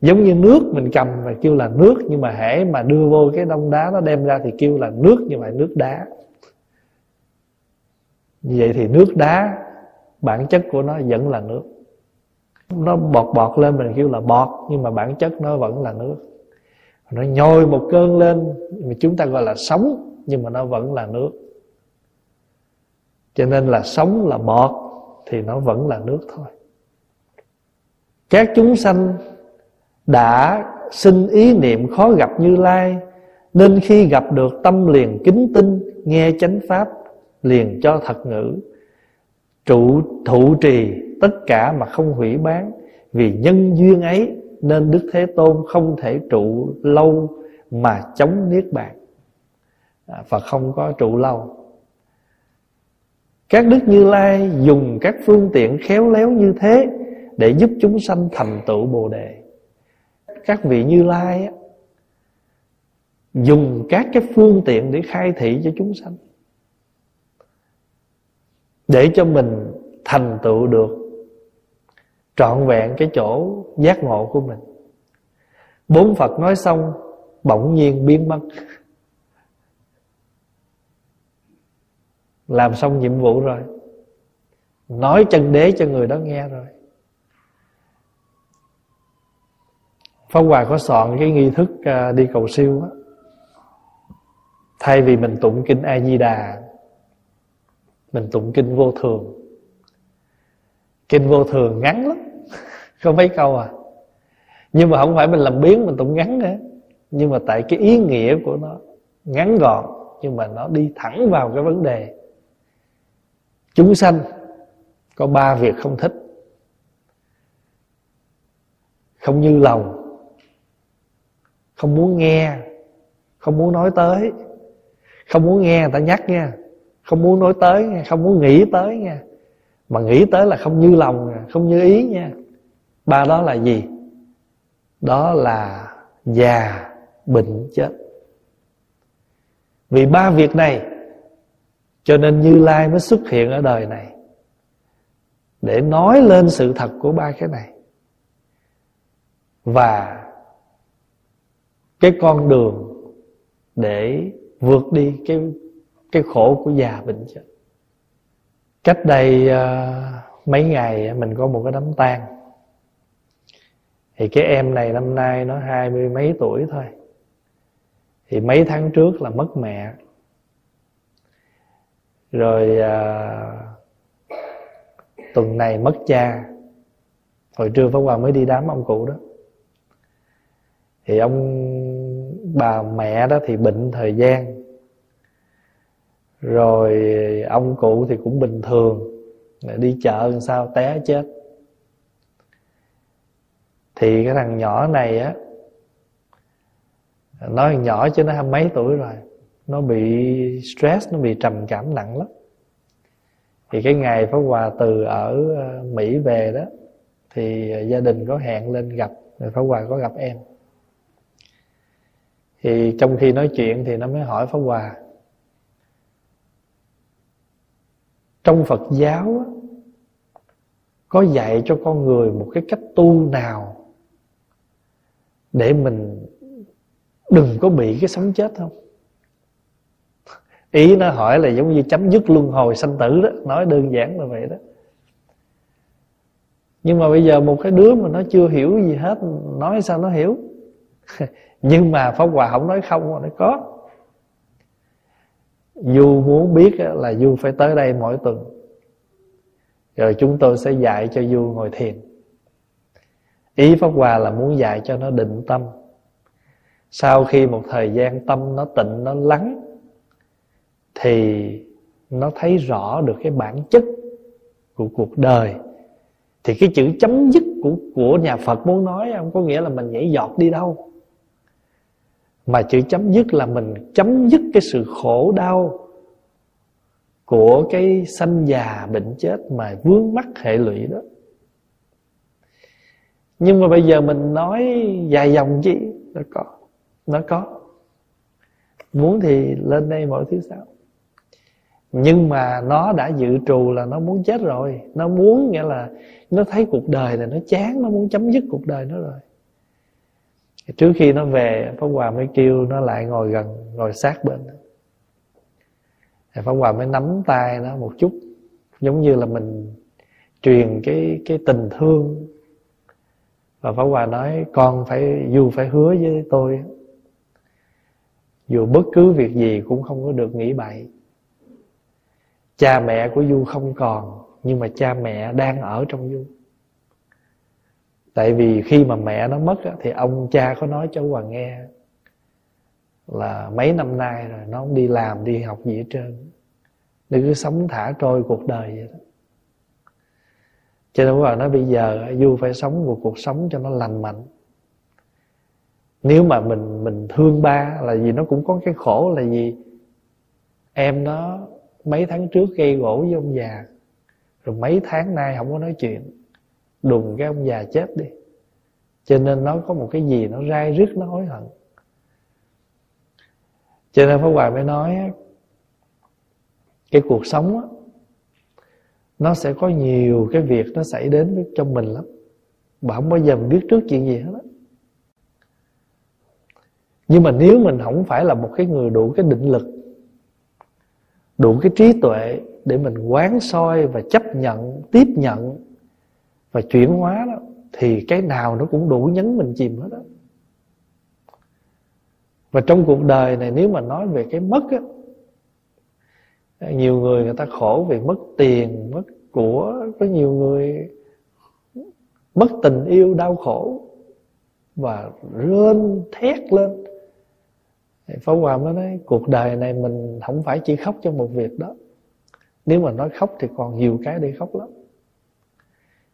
Giống như nước mình cầm và kêu là nước, nhưng mà hễ mà đưa vô cái đông đá nó đem ra thì kêu là nước như vậy nước đá. Như vậy thì nước đá, bản chất của nó vẫn là nước. Nó bọt bọt lên mình kêu là bọt, nhưng mà bản chất nó vẫn là nước nó nhồi một cơn lên, mà chúng ta gọi là sống nhưng mà nó vẫn là nước. Cho nên là sống là bọt, thì nó vẫn là nước thôi. Các chúng sanh đã sinh ý niệm khó gặp như lai, nên khi gặp được tâm liền kính tinh nghe chánh pháp, liền cho thật ngữ, trụ, thụ trì tất cả mà không hủy bán, vì nhân duyên ấy nên đức thế tôn không thể trụ lâu mà chống niết bàn. Và không có trụ lâu. Các đức như lai dùng các phương tiện khéo léo như thế để giúp chúng sanh thành tựu bồ đề. Các vị như lai dùng các cái phương tiện để khai thị cho chúng sanh. Để cho mình thành tựu được trọn vẹn cái chỗ giác ngộ của mình. Bốn phật nói xong, bỗng nhiên biến mất. Làm xong nhiệm vụ rồi. Nói chân đế cho người đó nghe rồi. Pháp Hòa có soạn cái nghi thức à, đi cầu siêu á. Thay vì mình tụng kinh A-di-đà Mình tụng kinh vô thường. Kinh vô thường ngắn lắm. (laughs) Có mấy câu à. Nhưng mà không phải mình làm biến mình tụng ngắn nữa. Nhưng mà tại cái ý nghĩa của nó Ngắn gọn, Nhưng mà nó đi thẳng vào cái vấn đề. Chúng sanh Có ba việc không thích. Không như lòng, không muốn nghe, không muốn nói tới. Không muốn nghe người ta nhắc nha, không muốn nói tới nha, không muốn nghĩ tới nha mà nghĩ tới là không như lòng không như ý nha. Ba đó là gì? Đó là già bệnh chết. Vì ba việc này, cho nên như lai mới xuất hiện ở đời này, để nói lên sự thật của ba cái này. Và cái con đường để vượt đi cái cái khổ của già bệnh chết cách đây uh, mấy ngày mình có một cái đám tang. Thì cái em này năm nay nó hai mươi mấy tuổi thôi. Thì mấy tháng trước là mất mẹ. Rồi uh, tuần này mất cha. Hồi trưa Pháp Hòa mới đi đám ông cụ đó. Thì ông bà mẹ đó thì bệnh thời gian rồi, ông cụ thì cũng bình thường. Đi chợ làm sao, té chết. Thì cái thằng nhỏ này á nói thằng nhỏ chứ nó hai mấy tuổi rồi. Nó bị stress, nó bị trầm cảm nặng lắm. Thì cái ngày Pháp Hòa từ ở ờ, Mỹ về đó, thì gia đình có hẹn lên gặp, Pháp Hòa có gặp em. Thì trong khi nói chuyện thì nó mới hỏi Pháp Hòa trong Phật giáo có dạy cho con người một cái cách tu nào để mình đừng có bị cái sống chết không? Ý nó hỏi là giống như chấm dứt luân hồi sanh tử đó, nói đơn giản là vậy đó. Nhưng mà bây giờ một cái đứa mà nó chưa hiểu gì hết, nói sao nó hiểu? (laughs) Nhưng mà pháp hòa không nói không, mà nó có du muốn biết là du phải tới đây mỗi tuần. Rồi chúng tôi sẽ dạy cho du ngồi thiền. Ý pháp hòa là muốn dạy cho nó định tâm. Sau khi một thời gian tâm nó tịnh, nó lắng, thì nó thấy rõ được cái bản chất của cuộc đời. Thì cái chữ chấm dứt của của nhà Phật muốn nói không có nghĩa là mình nhảy giọt đi đâu mà chữ chấm dứt là mình chấm dứt cái sự khổ đau của cái sanh già bệnh chết mà vướng mắc hệ lụy đó. Nhưng mà bây giờ mình nói dài dòng chi? Nó có nó có. Muốn thì lên đây mọi thứ sao? Nhưng mà nó đã dự trù là nó muốn chết rồi. Nó muốn nghĩa là nó thấy cuộc đời này nó chán, nó muốn chấm dứt cuộc đời nó rồi trước khi nó về, pháp hòa mới kêu nó lại ngồi gần, ngồi sát bên. Pháp hòa mới nắm tay nó một chút, giống như là mình truyền cái cái tình thương. Và pháp hòa nói, con phải, dù phải hứa với tôi, dù bất cứ việc gì cũng không có được nghĩ bậy. Cha mẹ của du không còn, nhưng mà cha mẹ đang ở trong du tại vì khi mà mẹ nó mất thì ông cha có nói cho hoàng nghe là mấy năm nay rồi nó không đi làm, đi học gì hết trơn. Nó cứ sống thả trôi cuộc đời vậy đó. Cho nên Hoàng nói bây giờ Du phải sống một cuộc sống cho nó lành mạnh. Nếu mà mình mình thương ba là vì nó cũng có cái khổ là gì Em nó mấy tháng trước gây gỗ với ông già, Rồi mấy tháng nay không có nói chuyện. Đùng cái ông già chết đi. Cho nên nó có một cái gì nó rai rứt, nó hối hận. Cho nên Pháp Hòa mới nói Cái cuộc sống á, Nó sẽ có nhiều cái việc nó xảy đến với trong mình lắm. Bà không bao giờ biết trước chuyện gì hết á. Nhưng mà nếu mình không phải là một cái người đủ cái định lực, đủ cái trí tuệ để mình quán soi và chấp nhận, tiếp nhận và chuyển hóa đó, thì cái nào nó cũng đủ nhấn mình chìm hết đó và trong cuộc đời này, nếu mà nói về cái mất á, nhiều người người ta khổ vì mất tiền, mất của, có nhiều người mất tình yêu, đau khổ và rên thét lên. Thì Pháp Hòa mới nói, cuộc đời này mình không phải chỉ khóc cho một việc đó. Nếu mà nói khóc thì còn nhiều cái để khóc lắm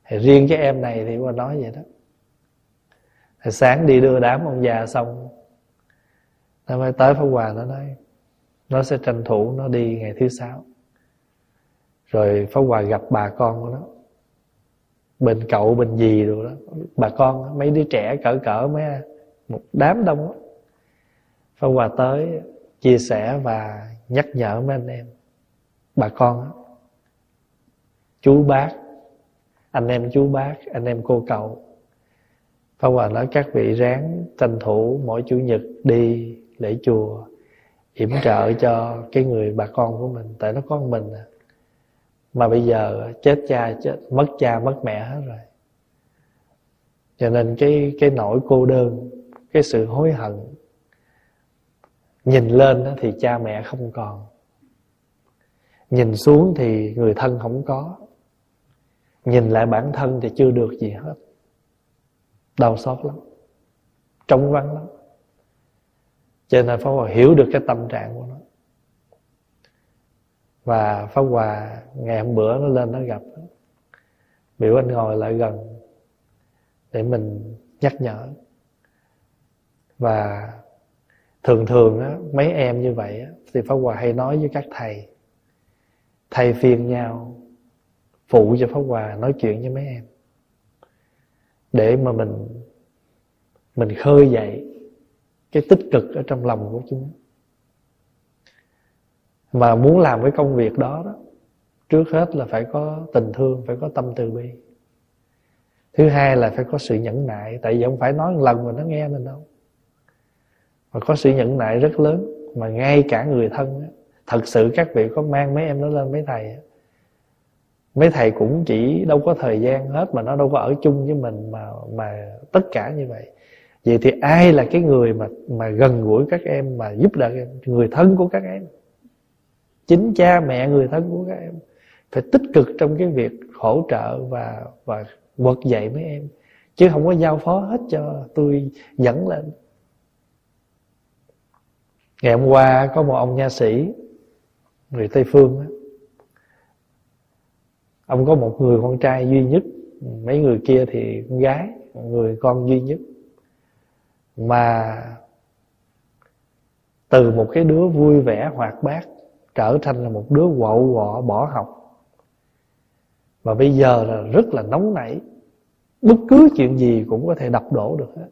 thì riêng cái em này thì qua nói vậy đó. Thì sáng đi đưa đám ông già xong, nó mới tới Pháp Hòa, nó nói, nó sẽ tranh thủ nó đi ngày thứ sáu. Rồi Pháp Hòa gặp bà con của nó. Bên cậu, bên gì rồi đó. Bà con, mấy đứa trẻ cỡ cỡ, mấy một đám đông đó Pháp Hòa tới chia sẻ và nhắc nhở mấy anh em, bà con chú bác anh em chú bác, anh em cô cậu. Pháp Hòa nói các vị ráng tranh thủ mỗi chủ nhật đi lễ chùa, yểm trợ cho cái người bà con của mình, tại nó có mình à. mà bây giờ chết cha chết, mất cha mất mẹ hết rồi. Cho nên cái cái nỗi cô đơn, cái sự hối hận, Nhìn lên thì cha mẹ không còn. Nhìn xuống thì người thân không có. Nhìn lại bản thân thì chưa được gì hết. Đau xót lắm. Trống vắng lắm. Cho nên Pháp Hòa hiểu được cái tâm trạng của nó. Và Pháp Hòa ngày hôm bữa nó lên nó gặp. Biểu anh ngồi lại gần Để mình nhắc nhở. Và thường thường á mấy em như vậy á, thì pháp hòa hay nói với các thầy. Thầy phiền nhau phụ cho pháp hòa nói chuyện với mấy em. Để mà mình mình khơi dậy cái tích cực ở trong lòng của chúng. Mà muốn làm cái công việc đó đó, trước hết là phải có tình thương, phải có tâm từ bi. Thứ hai là phải có sự nhẫn nại, tại vì không phải nói một lần mà nó nghe mình đâu. Mà có sự nhẫn nại rất lớn, mà ngay cả người thân thật sự các vị có mang mấy em nó lên mấy thầy mấy thầy cũng chỉ đâu có thời gian hết mà nó đâu có ở chung với mình mà mà tất cả như vậy. Vậy thì ai là cái người mà mà gần gũi các em, mà giúp đỡ em? Người thân của các em. Chính cha mẹ người thân của các em. Phải tích cực trong cái việc hỗ trợ và và vực dậy mấy em. Chứ không có giao phó hết cho tôi dẫn lên. Ngày hôm qua có một ông nha sĩ người tây phương đó ông có một người con trai duy nhất, mấy người kia thì con gái, người con duy nhất. Mà từ một cái đứa vui vẻ hoạt bát trở thành là một đứa quậu quọ bỏ học. Và bây giờ là rất là nóng nảy, bất cứ chuyện gì cũng có thể đập đổ được hết.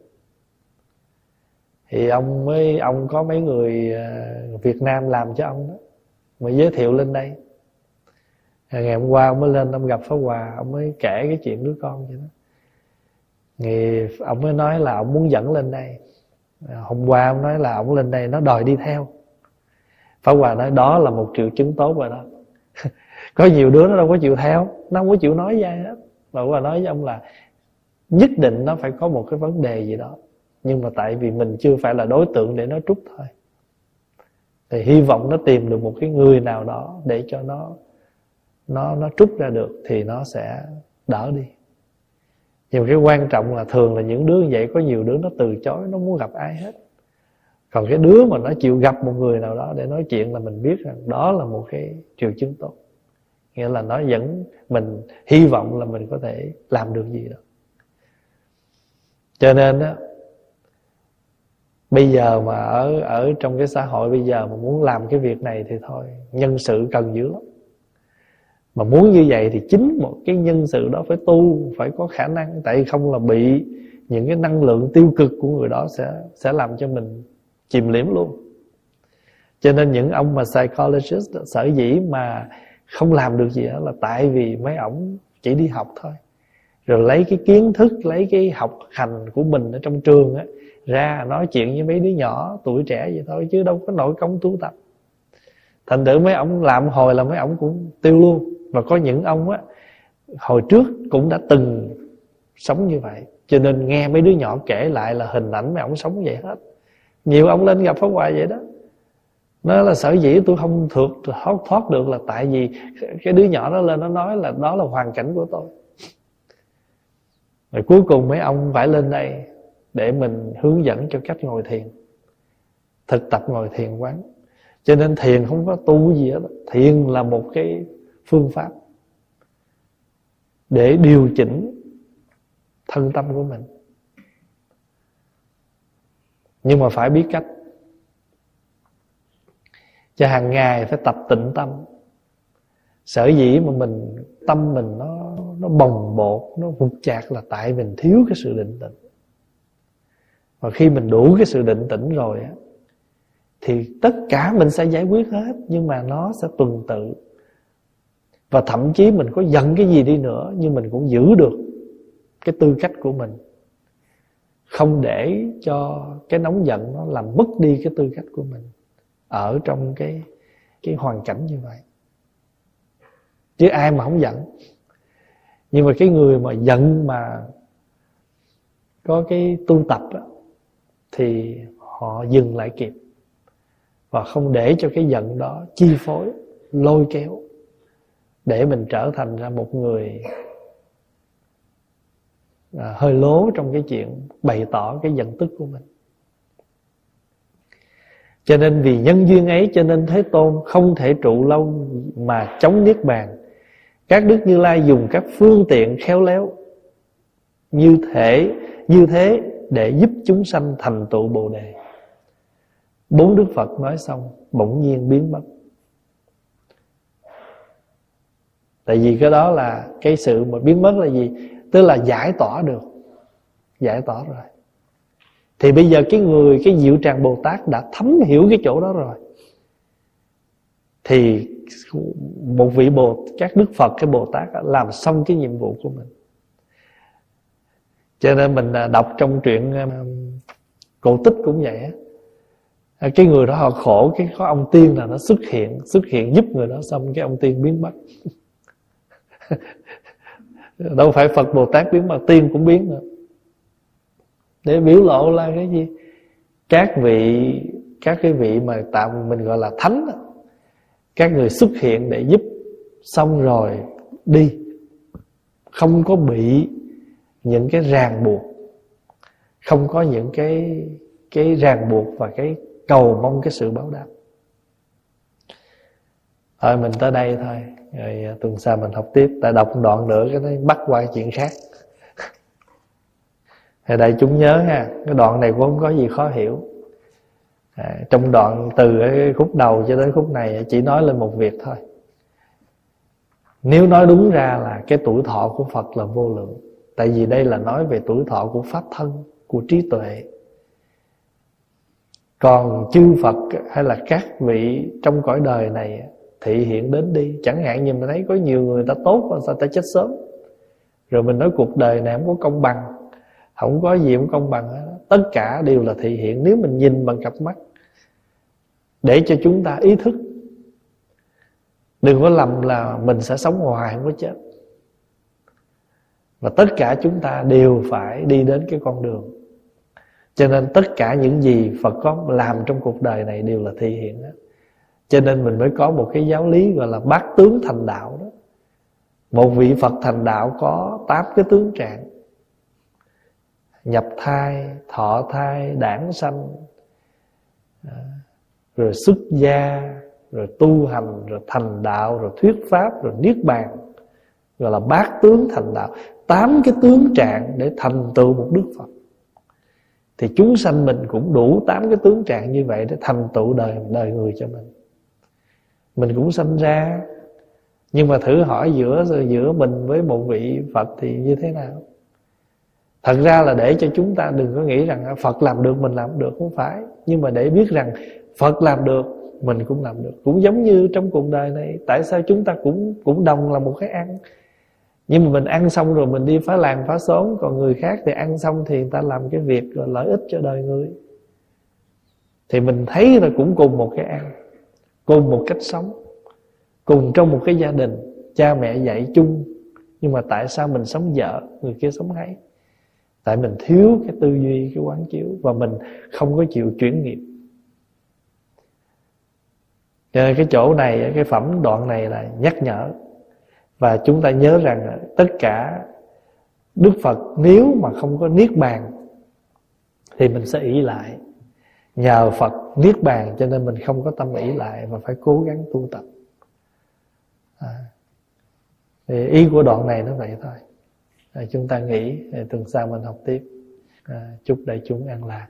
Thì ông mới, ông có mấy người ờ, Việt Nam làm cho ông đó. Mà giới thiệu lên đây ngày hôm qua ông mới lên, ông gặp Pháp Hòa, ông mới kể cái chuyện đứa con vậy đó. Thì ông mới nói là ông muốn dẫn lên đây. À, hôm qua ông nói là ông lên đây, nó đòi đi theo. Pháp Hòa nói, đó là một triệu chứng tốt rồi đó. (laughs) Có nhiều đứa nó đâu có chịu theo, nó không có chịu nói ra hết. Và Pháp Hòa nói với ông là, nhất định nó phải có một cái vấn đề gì đó, nhưng mà tại vì mình chưa phải là đối tượng để nó trút thôi. Thì hy vọng nó tìm được một cái người nào đó để cho nó nó nó trút ra được thì nó sẽ đỡ đi. Nhưng cái quan trọng là thường là những đứa như vậy, có nhiều đứa nó từ chối, nó muốn gặp ai hết. Còn cái đứa mà nó chịu gặp một người nào đó để nói chuyện là mình biết rằng đó là một cái triệu chứng tốt. Nghĩa là nó vẫn, mình hy vọng là mình có thể làm được gì đó. Cho nên đó bây giờ mà ở ở trong cái xã hội bây giờ mà muốn làm cái việc này thì thôi, nhân sự cần dữ lắm mà muốn như vậy thì chính một cái nhân sự đó phải tu, phải có khả năng. Tại không là bị những cái năng lượng tiêu cực của người đó sẽ sẽ làm cho mình chìm liễm luôn. Cho nên những ông mà psychologist sở dĩ mà không làm được gì đó là tại vì mấy ổng chỉ đi học thôi. Rồi lấy cái kiến thức, lấy cái học hành của mình ở trong trường á, ra nói chuyện với mấy đứa nhỏ tuổi trẻ vậy thôi, chứ đâu có nổi công tu tập. Thành thử mấy ông làm hồi là mấy ông cũng tiêu luôn và có những ông á, hồi trước cũng đã từng sống như vậy. Cho nên nghe mấy đứa nhỏ kể lại là hình ảnh mấy ông sống vậy hết. Nhiều ông lên gặp pháp hoài vậy đó. Nó là sở dĩ tôi không thuộc, thoát thoát được là tại vì cái đứa nhỏ đó lên nó nói là đó là hoàn cảnh của tôi. Rồi cuối cùng mấy ông phải lên đây để mình hướng dẫn cho cách ngồi thiền, thực tập ngồi thiền quán. Cho nên thiền không có tu gì hết. Thiền là một cái phương pháp để điều chỉnh thân tâm của mình. Nhưng mà phải biết cách. Cho hàng ngày phải tập tịnh tâm. Sở dĩ mà mình, tâm mình nó nó bồng bột, nó vụt chạc là tại mình thiếu cái sự định tĩnh. Và khi mình đủ cái sự định tĩnh rồi á, thì tất cả mình sẽ giải quyết hết, nhưng mà nó sẽ tuần tự và thậm chí mình có giận cái gì đi nữa nhưng mình cũng giữ được cái tư cách của mình. Không để cho cái nóng giận nó làm mất đi cái tư cách của mình ở trong cái cái hoàn cảnh như vậy. Chứ ai mà không giận. Nhưng mà cái người mà giận mà có cái tu tập đó, thì họ dừng lại kịp. Và không để cho cái giận đó chi phối lôi kéo để mình trở thành ra một người à, hơi lố trong cái chuyện bày tỏ cái giận tức của mình cho nên vì nhân duyên ấy cho nên Thế Tôn không thể trụ lâu mà chống Niết Bàn. Các Đức Như Lai dùng các phương tiện khéo léo như thể như thế để giúp chúng sanh thành tựu Bồ Đề. bốn đức phật nói xong bỗng nhiên biến mất tại vì cái đó là cái sự mà biến mất là gì? Tức là giải tỏa được. Giải tỏa rồi. Thì bây giờ cái người, cái diệu tràng bồ tát đã thấm hiểu cái chỗ đó rồi. Thì một vị bồ, các đức phật, cái bồ tát làm xong cái nhiệm vụ của mình. Cho nên mình à, đọc trong truyện à, cổ tích cũng vậy á. À, cái người đó họ khổ, cái có ông tiên là nó xuất hiện xuất hiện giúp người đó xong cái ông tiên biến mất. (laughs) (laughs) đâu phải phật bồ tát biến mà tiên cũng biến nữa. Để biểu lộ là cái gì? Các vị, các cái vị mà tạm mình gọi là thánh các người xuất hiện để giúp xong rồi đi. Không có bị những cái ràng buộc. Không có những cái cái ràng buộc và cái cầu mong cái sự báo đáp. Thôi mình tới đây thôi rồi à, tuần sau mình học tiếp. Tại đọc đoạn nữa cái nó bắt qua chuyện khác. Ở đây chúng nhớ ha cái đoạn này cũng không có gì khó hiểu. À, trong đoạn từ cái khúc đầu cho đến khúc này chỉ nói lên một việc thôi. Nếu nói đúng ra là cái tuổi thọ của Phật là vô lượng Tại vì đây là nói về tuổi thọ của Pháp thân Của trí tuệ. Còn chư Phật hay là các vị trong cõi đời này Thị hiện đến đi. Chẳng hạn như mình thấy có nhiều người ta tốt mà Sao ta chết sớm? Rồi mình nói cuộc đời này không có công bằng, Không có gì cũng công bằng Tất cả đều là thị hiện Nếu mình nhìn bằng cặp mắt. Để cho chúng ta ý thức. Đừng có lầm là mình sẽ sống hoài không có chết. Và tất cả chúng ta đều phải đi đến cái con đường. Cho nên tất cả những gì Phật có làm trong cuộc đời này đều là thi hiện hết. Cho nên mình mới có một cái giáo lý gọi là bát tướng thành đạo đó. Một vị Phật thành đạo có tám cái tướng trạng. Nhập thai, thọ thai, đản sanh à, Rồi xuất gia rồi tu hành rồi thành đạo rồi thuyết pháp rồi niết bàn gọi là bát tướng thành đạo. Tám cái tướng trạng để thành tựu một đức phật. Thì chúng sanh mình cũng đủ tám cái tướng trạng như vậy để thành tựu đời đời người cho mình mình cũng sanh ra. Nhưng mà thử hỏi giữa giữa mình với một vị phật thì như thế nào? Thật ra là để cho chúng ta đừng có nghĩ rằng phật làm được, mình làm được, không phải. Nhưng mà để biết rằng phật làm được, mình cũng làm được. Cũng giống như trong cuộc đời này, tại sao chúng ta cũng cũng đồng là một cái ăn? Nhưng mà mình ăn xong rồi mình đi phá làng, phá xóm, còn người khác thì ăn xong thì người ta làm cái việc rồi lợi ích cho đời người. Thì mình thấy là cũng cùng một cái ăn cùng một cách sống, cùng trong một cái gia đình, cha mẹ dạy chung. Nhưng mà tại sao mình sống vợ, người kia sống hay tại mình thiếu cái tư duy, cái quán chiếu và mình không có chịu chuyển nghiệp. Cho cái chỗ này, cái phẩm đoạn này là nhắc nhở. Và chúng ta nhớ rằng tất cả Đức Phật nếu mà không có niết bàn thì mình sẽ ỷ lại nhờ Phật niết bàn cho nên mình không có tâm ý lại và phải cố gắng tu tập. À. thì ý của đoạn này nó vậy thôi. À, chúng ta nghĩ à, tuần sau mình học tiếp. À, chúc đại chúng an lạc.